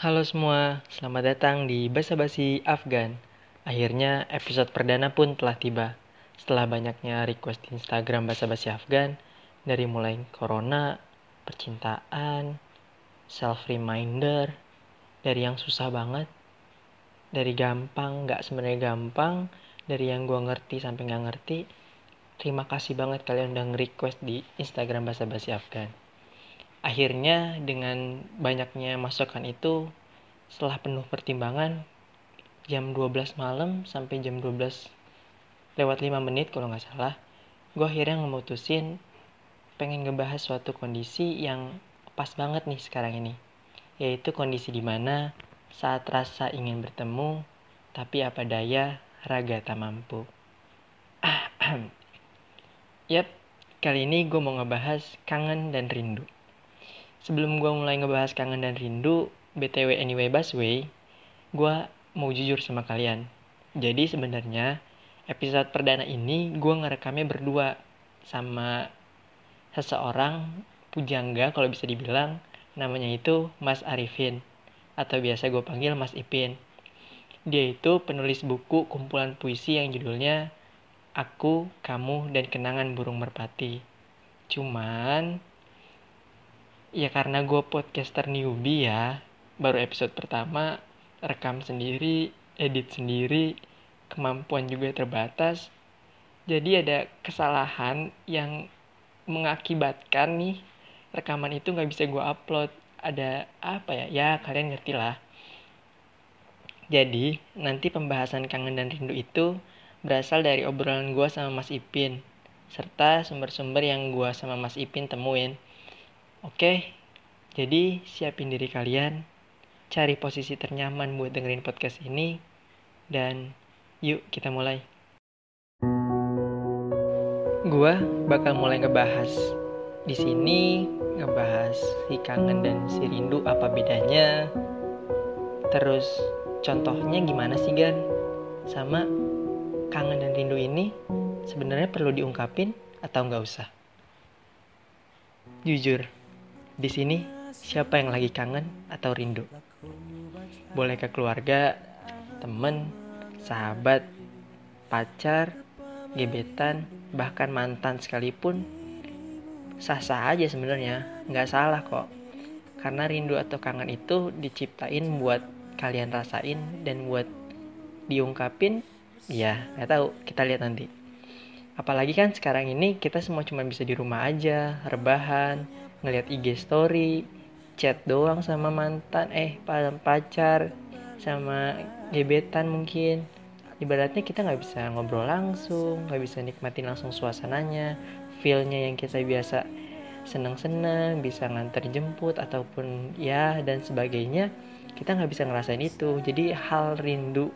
Halo semua, selamat datang di Basa Basi Afgan. Akhirnya episode perdana pun telah tiba. Setelah banyaknya request Instagram Basa Basi Afgan, dari mulai corona, percintaan, self reminder, dari yang susah banget, dari gampang, nggak sebenarnya gampang, dari yang gue ngerti sampai nggak ngerti. Terima kasih banget kalian udah nge-request di Instagram Basa Basi Afgan. Akhirnya dengan banyaknya masukan itu setelah penuh pertimbangan jam 12 malam sampai jam 12 lewat 5 menit kalau nggak salah gue akhirnya memutusin pengen ngebahas suatu kondisi yang pas banget nih sekarang ini. Yaitu kondisi di mana saat rasa ingin bertemu tapi apa daya raga tak mampu. Yap, kali ini gue mau ngebahas kangen dan rindu sebelum gue mulai ngebahas kangen dan rindu, BTW anyway busway, gue mau jujur sama kalian. Jadi sebenarnya episode perdana ini gue ngerekamnya berdua sama seseorang pujangga kalau bisa dibilang namanya itu Mas Arifin atau biasa gue panggil Mas Ipin. Dia itu penulis buku kumpulan puisi yang judulnya Aku, Kamu, dan Kenangan Burung Merpati. Cuman ya karena gue podcaster newbie ya baru episode pertama rekam sendiri edit sendiri kemampuan juga terbatas. Jadi ada kesalahan yang mengakibatkan nih rekaman itu nggak bisa gue upload. Ada apa ya? Ya kalian ngerti lah. Jadi nanti pembahasan kangen dan rindu itu berasal dari obrolan gue sama Mas Ipin serta sumber-sumber yang gue sama Mas Ipin temuin Oke, jadi siapin diri kalian, cari posisi ternyaman buat dengerin podcast ini, dan yuk kita mulai. Gua bakal mulai ngebahas di sini ngebahas si kangen dan si rindu apa bedanya. Terus contohnya gimana sih Gan? Sama kangen dan rindu ini sebenarnya perlu diungkapin atau nggak usah? Jujur, di sini, siapa yang lagi kangen atau rindu? Boleh ke keluarga, temen, sahabat, pacar, gebetan, bahkan mantan sekalipun sah-sah aja sebenarnya, nggak salah kok. Karena rindu atau kangen itu diciptain buat kalian rasain dan buat diungkapin, ya nggak tahu, kita lihat nanti. Apalagi kan sekarang ini kita semua cuma bisa di rumah aja, rebahan, ngeliat IG story chat doang sama mantan eh pacar sama gebetan mungkin. Ibaratnya kita nggak bisa ngobrol langsung nggak bisa nikmatin langsung suasananya feelnya yang kita biasa seneng-seneng bisa nganter jemput ataupun ya dan sebagainya kita nggak bisa ngerasain itu. Jadi hal rindu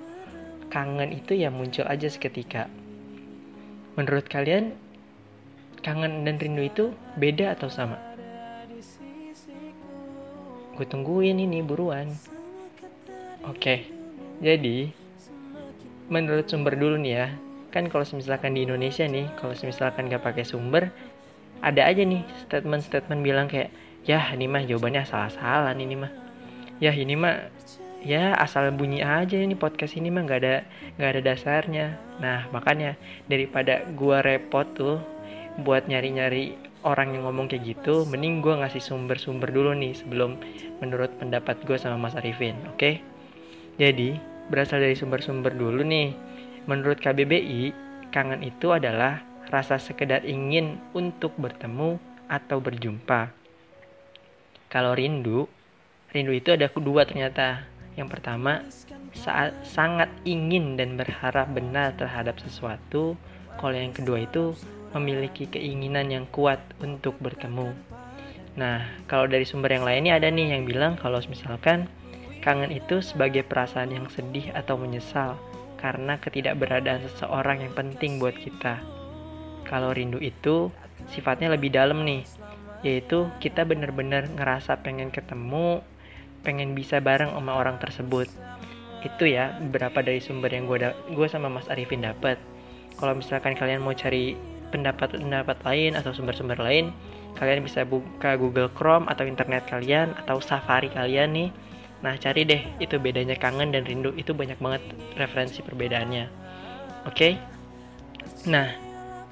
kangen itu ya muncul aja seketika. Menurut kalian kangen dan rindu itu beda atau sama gue tungguin ini buruan. Oke jadi menurut sumber dulu nih ya. Kan kalau misalkan di Indonesia nih kalau misalkan gak pakai sumber ada aja nih statement-statement bilang kayak ya ini mah jawabannya salah-salah ini mah. Ya ini mah ya asal bunyi aja ini podcast ini mah nggak ada nggak ada dasarnya. Nah makanya daripada gua repot tuh buat nyari-nyari orang yang ngomong kayak gitu, mending gue ngasih sumber-sumber dulu nih sebelum menurut pendapat gue sama Mas Arifin, oke? Okay? Jadi, berasal dari sumber-sumber dulu nih. Menurut KBBI, kangen itu adalah rasa sekedar ingin untuk bertemu atau berjumpa. Kalau rindu, rindu itu ada kedua ternyata. Yang pertama, saat sangat ingin dan berharap benar terhadap sesuatu. Kalau yang kedua itu memiliki keinginan yang kuat untuk bertemu. Nah, kalau dari sumber yang lainnya ada nih yang bilang kalau misalkan kangen itu sebagai perasaan yang sedih atau menyesal karena ketidakberadaan seseorang yang penting buat kita. Kalau rindu itu sifatnya lebih dalam nih, yaitu kita benar-benar ngerasa pengen ketemu, pengen bisa bareng sama orang tersebut. Itu ya beberapa dari sumber yang gue gue sama Mas Arifin dapat. Kalau misalkan kalian mau cari pendapat-pendapat lain atau sumber-sumber lain, kalian bisa buka Google Chrome atau internet kalian atau Safari kalian nih Nah, cari deh itu bedanya kangen dan rindu itu banyak banget referensi perbedaannya. Oke? Okay? Nah,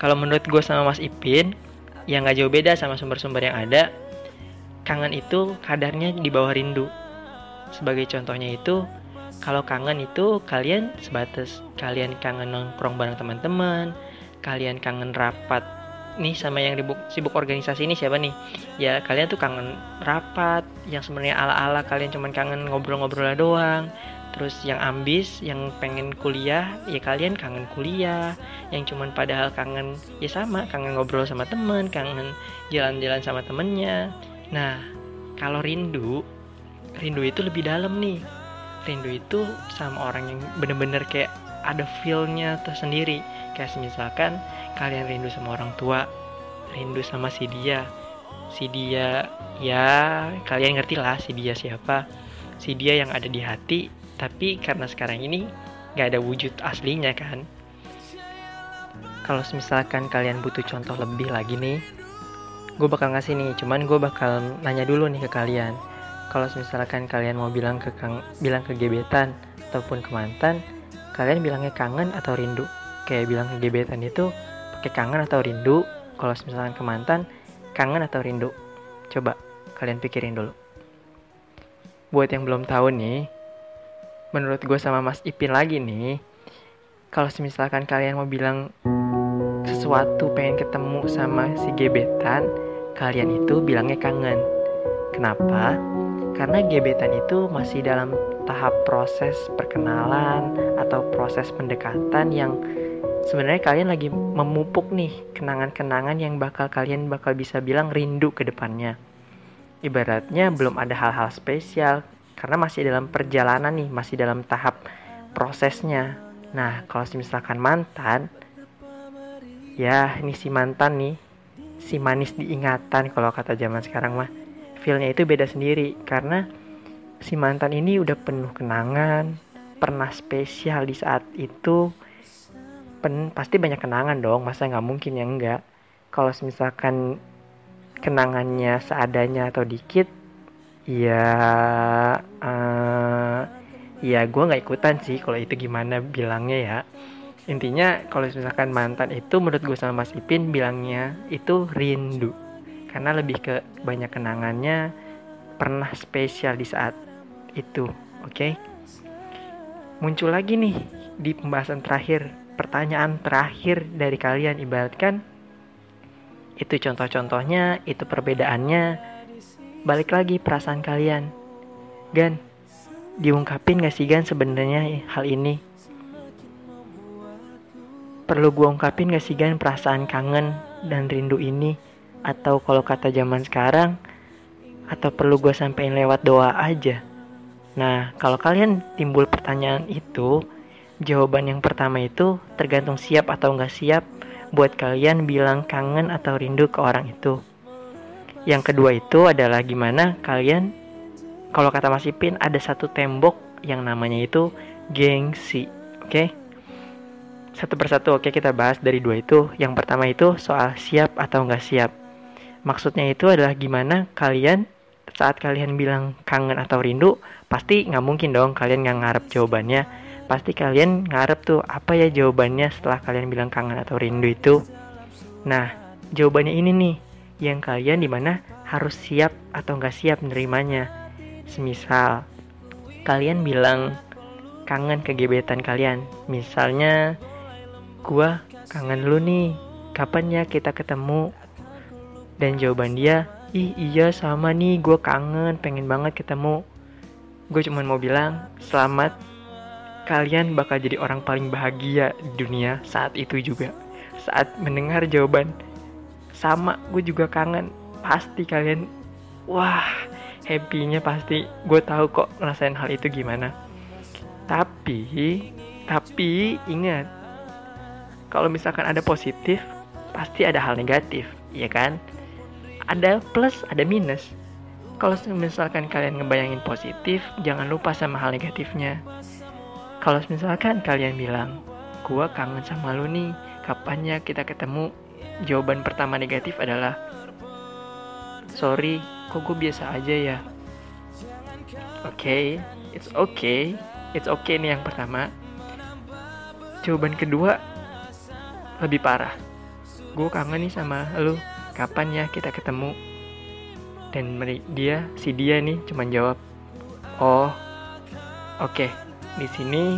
kalau menurut gue sama Mas Ipin, yang gak jauh beda sama sumber-sumber yang ada, kangen itu kadarnya di bawah rindu. Sebagai contohnya itu, kalau kangen itu kalian sebatas kalian kangen nongkrong bareng teman-teman, kalian kangen rapat nih sama yang sibuk, sibuk organisasi ini siapa nih? Ya kalian tuh kangen rapat yang sebenarnya ala-ala kalian cuman kangen ngobrol-ngobrol doang. Terus yang ambis yang pengen kuliah ya kalian kangen kuliah. Yang cuman padahal kangen ya sama kangen ngobrol sama temen kangen jalan-jalan sama temennya. Nah kalau rindu rindu itu lebih dalam nih. Rindu itu sama orang yang bener-bener kayak ada feelnya tersendiri. Kayak misalkan kalian rindu sama orang tua rindu sama si dia. Si dia ya kalian ngerti lah si dia siapa. Si dia yang ada di hati tapi karena sekarang ini gak ada wujud aslinya kan. Kalau misalkan kalian butuh contoh lebih lagi nih gue bakal ngasih nih cuman gue bakal nanya dulu nih ke kalian. Kalau misalkan kalian mau bilang ke bilang ke gebetan ataupun ke mantan kalian bilangnya kangen atau rindu? Kayak bilang gebetan itu pakai kangen atau rindu? Kalau misalkan ke mantan kangen atau rindu? Coba kalian pikirin dulu. Buat yang belum tahu nih menurut gue sama Mas Ipin lagi nih kalau misalkan kalian mau bilang sesuatu pengen ketemu sama si gebetan kalian itu bilangnya kangen. Kenapa? Karena gebetan itu masih dalam tahap proses perkenalan atau proses pendekatan yang sebenarnya kalian lagi memupuk nih kenangan-kenangan yang bakal kalian bakal bisa bilang rindu ke depannya. Ibaratnya belum ada hal-hal spesial karena masih dalam perjalanan nih, masih dalam tahap prosesnya. Nah, kalau misalkan mantan, ya ini si mantan nih, si manis diingatan kalau kata zaman sekarang mah. Feelnya itu beda sendiri karena si mantan ini udah penuh kenangan, pernah spesial di saat itu, pen, pasti banyak kenangan dong, masa nggak mungkin ya enggak. Kalau misalkan kenangannya seadanya atau dikit, ya, uh, ya gue nggak ikutan sih kalau itu gimana bilangnya ya. Intinya kalau misalkan mantan itu menurut gue sama Mas Ipin bilangnya itu rindu karena lebih ke banyak kenangannya pernah spesial di saat itu, oke? Okay? Muncul lagi nih di pembahasan terakhir, pertanyaan terakhir dari kalian ibaratkan itu contoh-contohnya, itu perbedaannya. Balik lagi perasaan kalian. Gan, diungkapin gak sih Gan sebenarnya hal ini? Perlu gua ungkapin gak sih Gan perasaan kangen dan rindu ini? Atau kalau kata zaman sekarang, atau perlu gue sampein lewat doa aja? Nah, kalau kalian timbul pertanyaan itu, jawaban yang pertama itu tergantung siap atau nggak siap buat kalian bilang kangen atau rindu ke orang itu. Yang kedua itu adalah gimana kalian, kalau kata Mas Ipin, ada satu tembok yang namanya itu gengsi. Oke? Okay? Satu persatu oke okay, kita bahas dari dua itu. Yang pertama itu soal siap atau nggak siap. Maksudnya itu adalah gimana kalian saat kalian bilang kangen atau rindu, pasti nggak mungkin dong kalian nggak ngarep jawabannya. Pasti kalian ngarep tuh apa ya jawabannya setelah kalian bilang kangen atau rindu itu. Nah, jawabannya ini nih, yang kalian di mana harus siap atau nggak siap menerimanya. Semisal, kalian bilang kangen ke gebetan kalian. Misalnya, gua kangen lu nih, kapan ya kita ketemu? Dan jawaban dia, ih iya sama nih gue kangen pengen banget ketemu gue cuma mau bilang selamat. Kalian bakal jadi orang paling bahagia di dunia saat itu juga. Saat mendengar jawaban sama gue juga kangen. Pasti kalian wah happynya pasti. Gue tahu kok ngerasain hal itu gimana. Tapi tapi ingat kalau misalkan ada positif pasti ada hal negatif ya kan? Ada plus ada minus kalau misalkan kalian ngebayangin positif jangan lupa sama hal negatifnya kalau misalkan kalian bilang gua kangen sama lu nih kapannya kita ketemu jawaban pertama negatif adalah sorry kok gue biasa aja ya Oke, okay, it's okay, it's okay nih yang pertama. Jawaban kedua lebih parah. Gue kangen nih sama lu. Kapan ya kita ketemu? Dan dia, si dia nih cuma jawab, oh, oke. Okay. Di sini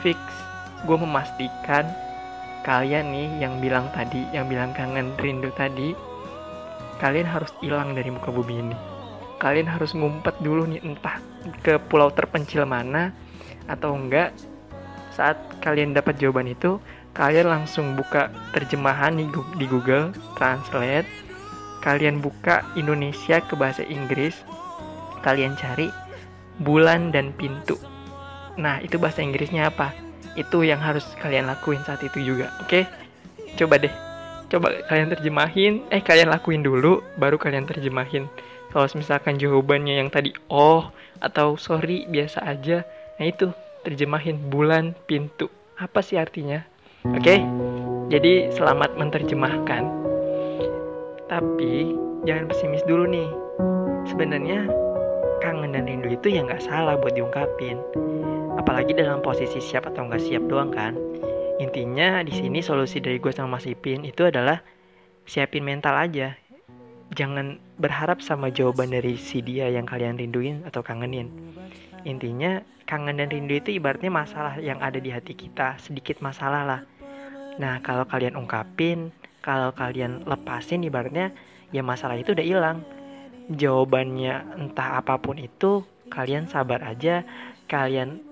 fix. Gue memastikan kalian nih yang bilang tadi, yang bilang kangen rindu tadi, kalian harus hilang dari muka bumi ini. Kalian harus ngumpet dulu nih entah ke pulau terpencil mana atau enggak saat kalian dapat jawaban itu kalian langsung buka terjemahan di Google Translate kalian buka Indonesia ke bahasa Inggris. Kalian cari bulan dan pintu. Nah itu bahasa Inggrisnya apa? Itu yang harus kalian lakuin saat itu juga oke? Okay? coba deh. Coba kalian terjemahin. Eh kalian lakuin dulu baru kalian terjemahin. Kalau misalkan jawabannya yang tadi oh atau sorry biasa aja. Nah itu. Terjemahin bulan pintu. Apa sih artinya? Oke? Okay? jadi selamat menerjemahkan tapi jangan pesimis dulu nih sebenarnya kangen dan rindu itu ya nggak salah buat diungkapin apalagi dalam posisi siap atau nggak siap doang kan intinya di sini solusi dari gue sama Mas Ipin itu adalah siapin mental aja jangan berharap sama jawaban dari si dia yang kalian rinduin atau kangenin. Intinya, kangen dan rindu itu ibaratnya masalah yang ada di hati kita, sedikit masalah lah. Nah, kalau kalian ungkapin, kalau kalian lepasin ibaratnya ya masalah itu udah hilang. Jawabannya entah apa pun itu, kalian sabar aja, kalian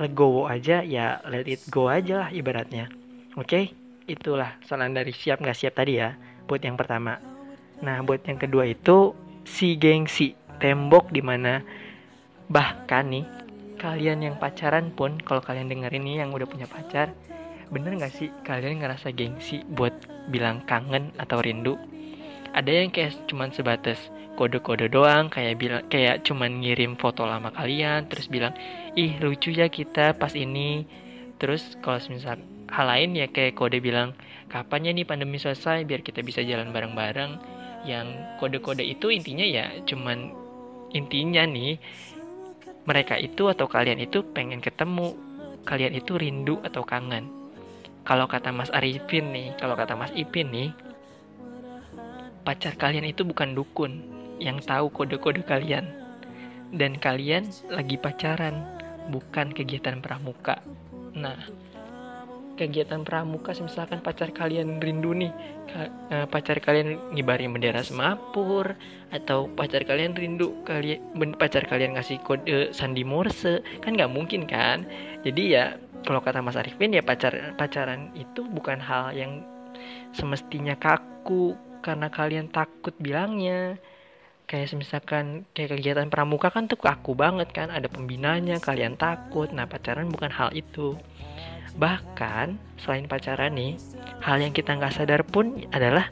legowo aja, ya let it go aja lah ibaratnya. Oke, okay? itulah saran dari siap nggak siap tadi ya, buat yang pertama. Nah, buat yang kedua itu si gengsi, tembok di mana bahkan nih kalian yang pacaran pun kalau kalian dengerin ini yang udah punya pacar, bener nggak sih kalian ngerasa gengsi buat bilang kangen atau rindu? Ada yang kayak cuman sebatas kode-kode doang, kayak bilang kayak cuman ngirim foto lama kalian, terus bilang ih lucu ya kita pas ini. Terus kalau misal hal lain ya kayak kode bilang kapan ya nih pandemi selesai biar kita bisa jalan bareng-bareng yang kode-kode itu intinya ya cuman intinya nih mereka itu atau kalian itu pengen ketemu kalian itu rindu atau kangen kalau kata Mas Arifin nih kalau kata Mas Ipin nih pacar kalian itu bukan dukun yang tahu kode-kode kalian. Dan kalian lagi pacaran bukan kegiatan pramuka. Nah kegiatan pramuka misalkan pacar kalian rindu nih uh, pacar kalian ngibari bendera semapur atau pacar kalian rindu kalian pacar kalian ngasih kode sandi morse kan nggak mungkin kan? Jadi ya kalau kata Mas Arifin ya pacar pacaran itu bukan hal yang semestinya kaku karena kalian takut bilangnya. Kayak misalkan kayak kegiatan pramuka kan tuh kaku banget kan ada pembinanya kalian takut. Nah pacaran bukan hal itu Bahkan selain pacaran nih, hal yang kita nggak sadar pun adalah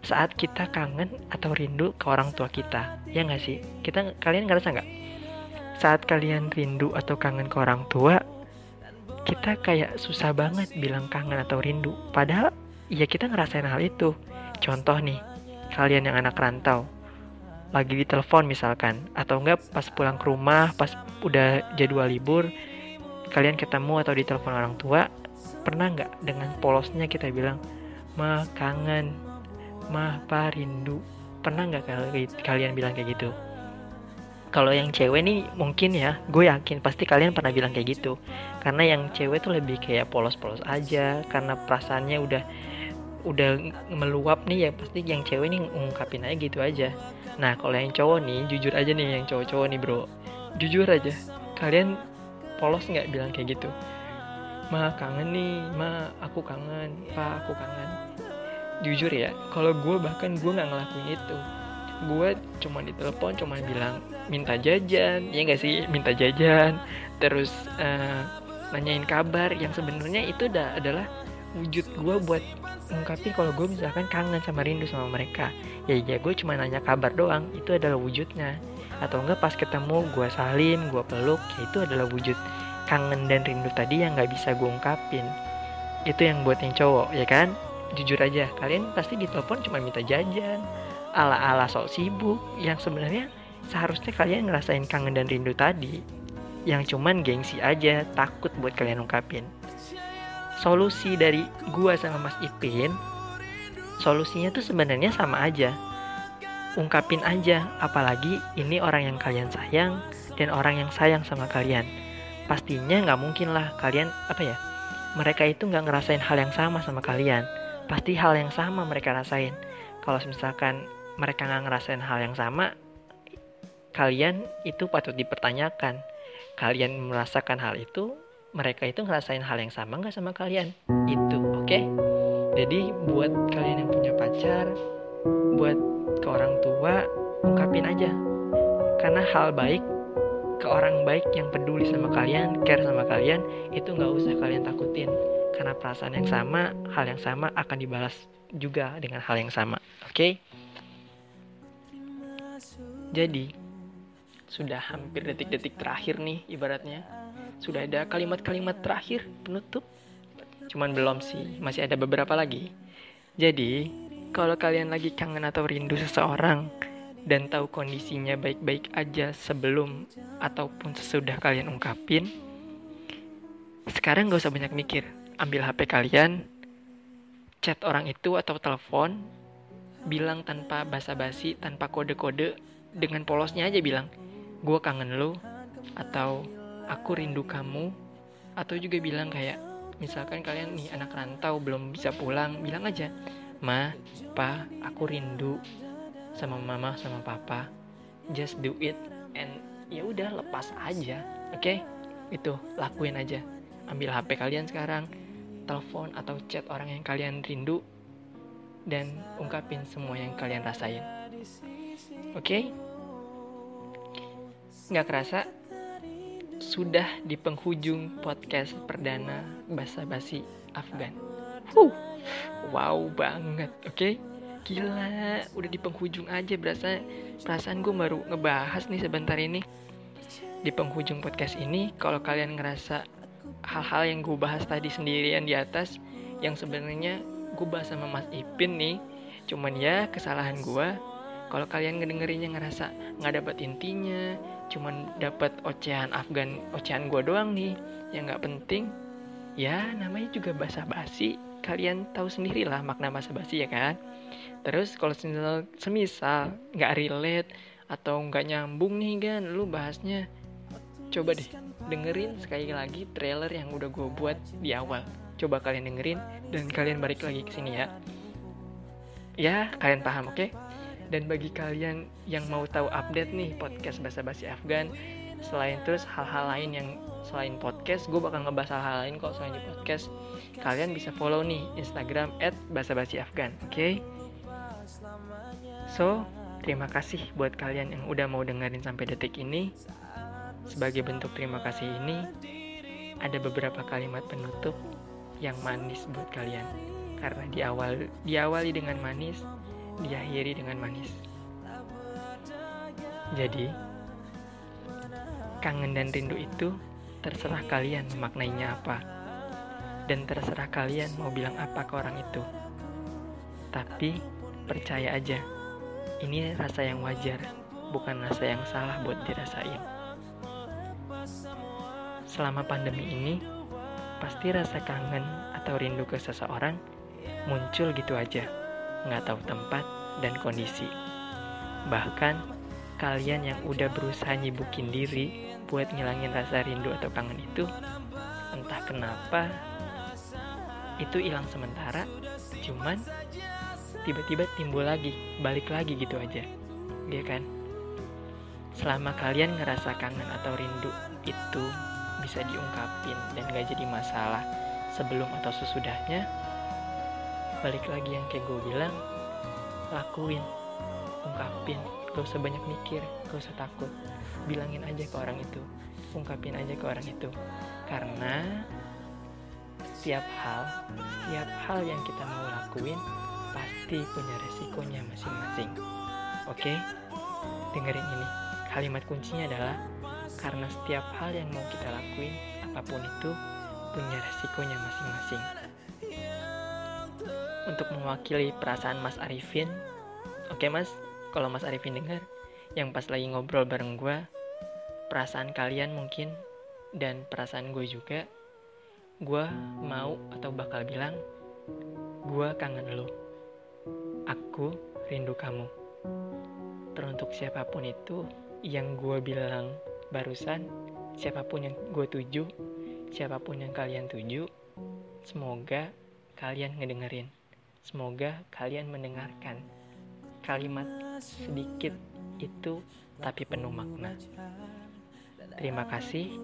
saat kita kangen atau rindu ke orang tua kita. Ya nggak sih? Kita kalian ngerasa nggak? Saat kalian rindu atau kangen ke orang tua, kita kayak susah banget bilang kangen atau rindu. Padahal ya kita ngerasain hal itu. Contoh nih, kalian yang anak rantau, lagi di telepon misalkan, atau enggak pas pulang ke rumah, pas udah jadwal libur, kalian ketemu atau di telepon orang tua pernah nggak dengan polosnya kita bilang mah kangen. Mah pa rindu. Pernah nggak kalian bilang kayak gitu? Kalau yang cewek nih mungkin ya gue yakin pasti kalian pernah bilang kayak gitu. Karena yang cewek tuh lebih kayak polos-polos aja karena perasaannya udah udah meluap nih ya pasti yang cewek nih ngungkapin aja gitu aja. Nah kalau yang cowok nih jujur aja nih yang cowok-cowok nih bro. Jujur aja kalian polos nggak bilang kayak gitu. Ma kangen nih. Ma aku kangen. Pa aku kangen. Jujur ya kalau gue bahkan gue nggak ngelakuin itu. Gue cuma ditelepon cuma bilang minta jajan. Ya nggak sih? Minta jajan. Terus uh, nanyain kabar. Yang sebenarnya itu udah adalah wujud gue buat ngungkapin kalau gue misalkan kangen sama rindu sama mereka. Ya ya gue cuma nanya kabar doang. Itu adalah wujudnya atau enggak pas ketemu gue salim gue peluk ya itu adalah wujud kangen dan rindu tadi yang nggak bisa gue ungkapin. Itu yang buat yang cowok ya kan? Jujur aja kalian pasti ditelepon cuma minta jajan ala ala sok sibuk. Yang sebenarnya seharusnya kalian ngerasain kangen dan rindu tadi yang cuman gengsi aja takut buat kalian ungkapin. Solusi dari gua sama Mas Ipin solusinya tuh sebenarnya sama aja ungkapin aja apalagi ini orang yang kalian sayang dan orang yang sayang sama kalian. Pastinya nggak mungkin lah kalian apa ya mereka itu nggak ngerasain hal yang sama sama kalian. Pasti hal yang sama mereka rasain. Kalau misalkan mereka nggak ngerasain hal yang sama kalian itu patut dipertanyakan. Kalian merasakan hal itu mereka itu ngerasain hal yang sama nggak sama kalian? Itu oke? Okay? jadi buat kalian yang punya pacar buat ke orang tua ungkapin aja. Karena hal baik ke orang baik yang peduli sama kalian care sama kalian itu nggak usah kalian takutin. Karena perasaan yang sama hal yang sama akan dibalas juga dengan hal yang sama oke? Okay? jadi sudah hampir detik-detik terakhir nih ibaratnya. Sudah ada kalimat-kalimat terakhir penutup. Cuman belum sih masih ada beberapa lagi. Jadi kalau kalian lagi kangen atau rindu seseorang dan tahu kondisinya baik-baik aja sebelum ataupun sesudah kalian ungkapin sekarang gak usah banyak mikir. Ambil HP kalian chat orang itu atau telepon bilang tanpa basa-basi tanpa kode-kode dengan polosnya aja bilang gue kangen lo atau aku rindu kamu atau juga bilang kayak misalkan kalian nih anak rantau belum bisa pulang bilang aja ma pa aku rindu sama mama sama papa just do it and ya udah lepas aja oke okay? itu lakuin aja ambil hp kalian sekarang telepon atau chat orang yang kalian rindu dan ungkapin semua yang kalian rasain oke okay? nggak kerasa sudah di penghujung podcast perdana basa basi Afgan. Huh, wow banget, oke? Okay? Gila, udah di penghujung aja berasa perasaan gue baru ngebahas nih sebentar ini. Di penghujung podcast ini, kalau kalian ngerasa hal-hal yang gue bahas tadi sendirian di atas, yang sebenarnya gue bahas sama Mas Ipin nih, cuman ya kesalahan gue. Kalau kalian ngedengerinnya ngerasa nggak dapat intinya, cuman dapat ocehan Afgan ocehan gue doang nih yang nggak penting. Ya namanya juga basa basi kalian tahu sendiri lah makna basa basi ya kan? Terus kalau semisal semisal nggak relate atau nggak nyambung nih kan lu bahasnya coba deh dengerin sekali lagi trailer yang udah gue buat di awal. Coba kalian dengerin dan kalian balik lagi ke sini ya. Ya kalian paham oke? okay? Dan bagi kalian yang mau tahu update nih podcast Basa Basi Afgan, selain terus hal-hal lain yang selain podcast, gue bakal ngebahas hal-hal lain kok selain di podcast. Kalian bisa follow nih Instagram at Basa Basi Afgan, oke? Okay? So, terima kasih buat kalian yang udah mau dengerin sampai detik ini. Sebagai bentuk terima kasih ini, ada beberapa kalimat penutup yang manis buat kalian. Karena di awal diawali dengan manis, diakhiri dengan manis. Jadi, kangen dan rindu itu terserah kalian memaknainya apa. Dan terserah kalian mau bilang apa ke orang itu. Tapi, percaya aja, ini rasa yang wajar, bukan rasa yang salah buat dirasain. Selama pandemi ini, pasti rasa kangen atau rindu ke seseorang muncul gitu aja nggak tahu tempat dan kondisi. Bahkan, kalian yang udah berusaha nyibukin diri buat ngilangin rasa rindu atau kangen itu, entah kenapa, itu hilang sementara, cuman tiba-tiba timbul lagi, balik lagi gitu aja. Ya kan? Selama kalian ngerasa kangen atau rindu itu bisa diungkapin dan gak jadi masalah sebelum atau sesudahnya, balik lagi yang kayak gue bilang lakuin ungkapin. Gak usah banyak mikir gak usah takut. Bilangin aja ke orang itu ungkapin aja ke orang itu. Karena setiap hal setiap hal yang kita mau lakuin pasti punya resikonya masing-masing. Oke? Dengerin ini. Kalimat kuncinya adalah karena setiap hal yang mau kita lakuin apa pun itu punya resikonya masing-masing untuk mewakili perasaan Mas Arifin. Oke Mas, kalau Mas Arifin dengar, yang pas lagi ngobrol bareng gue perasaan kalian mungkin dan perasaan gue juga gue mau atau bakal bilang gue kangen lo. Aku rindu kamu. Teruntuk siapa pun itu yang gue bilang barusan siapa pun yang gue tuju siapa pun yang kalian tuju semoga kalian ngedengerin semoga kalian mendengarkan kalimat sedikit itu tapi penuh makna. Terima kasih.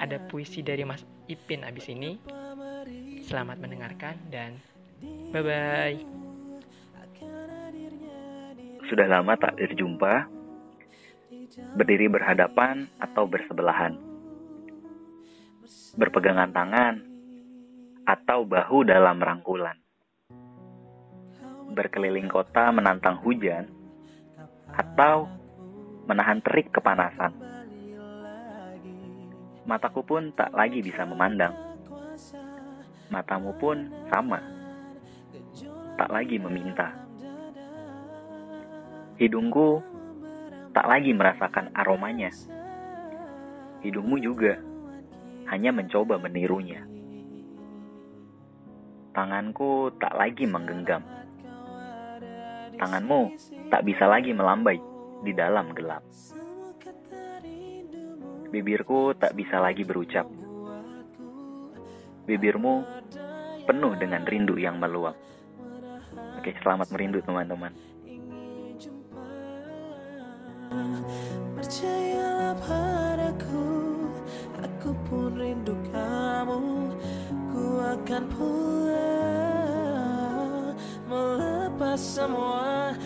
Ada puisi dari Mas Ipin abis ini. Selamat mendengarkan dan bye bye sudah lama tak berjumpa. Berdiri berhadapan atau bersebelahan, berpegangan tangan, atau bahu dalam rangkulan, berkeliling kota menantang hujan, atau menahan terik kepanasan. Mataku pun tak lagi bisa memandang. Matamu pun sama, tak lagi meminta. Hidungku tak lagi merasakan aromanya. Hidungmu juga hanya mencoba menirunya. Tanganku tak lagi menggenggam. Tanganmu tak bisa lagi melambai di dalam gelap. Bibirku tak bisa lagi berucap. Bibirmu penuh dengan rindu yang meluap. Oke, selamat merindu teman-teman. Percayalah padaku Aku pun rindu kamu Ku akan pulang someone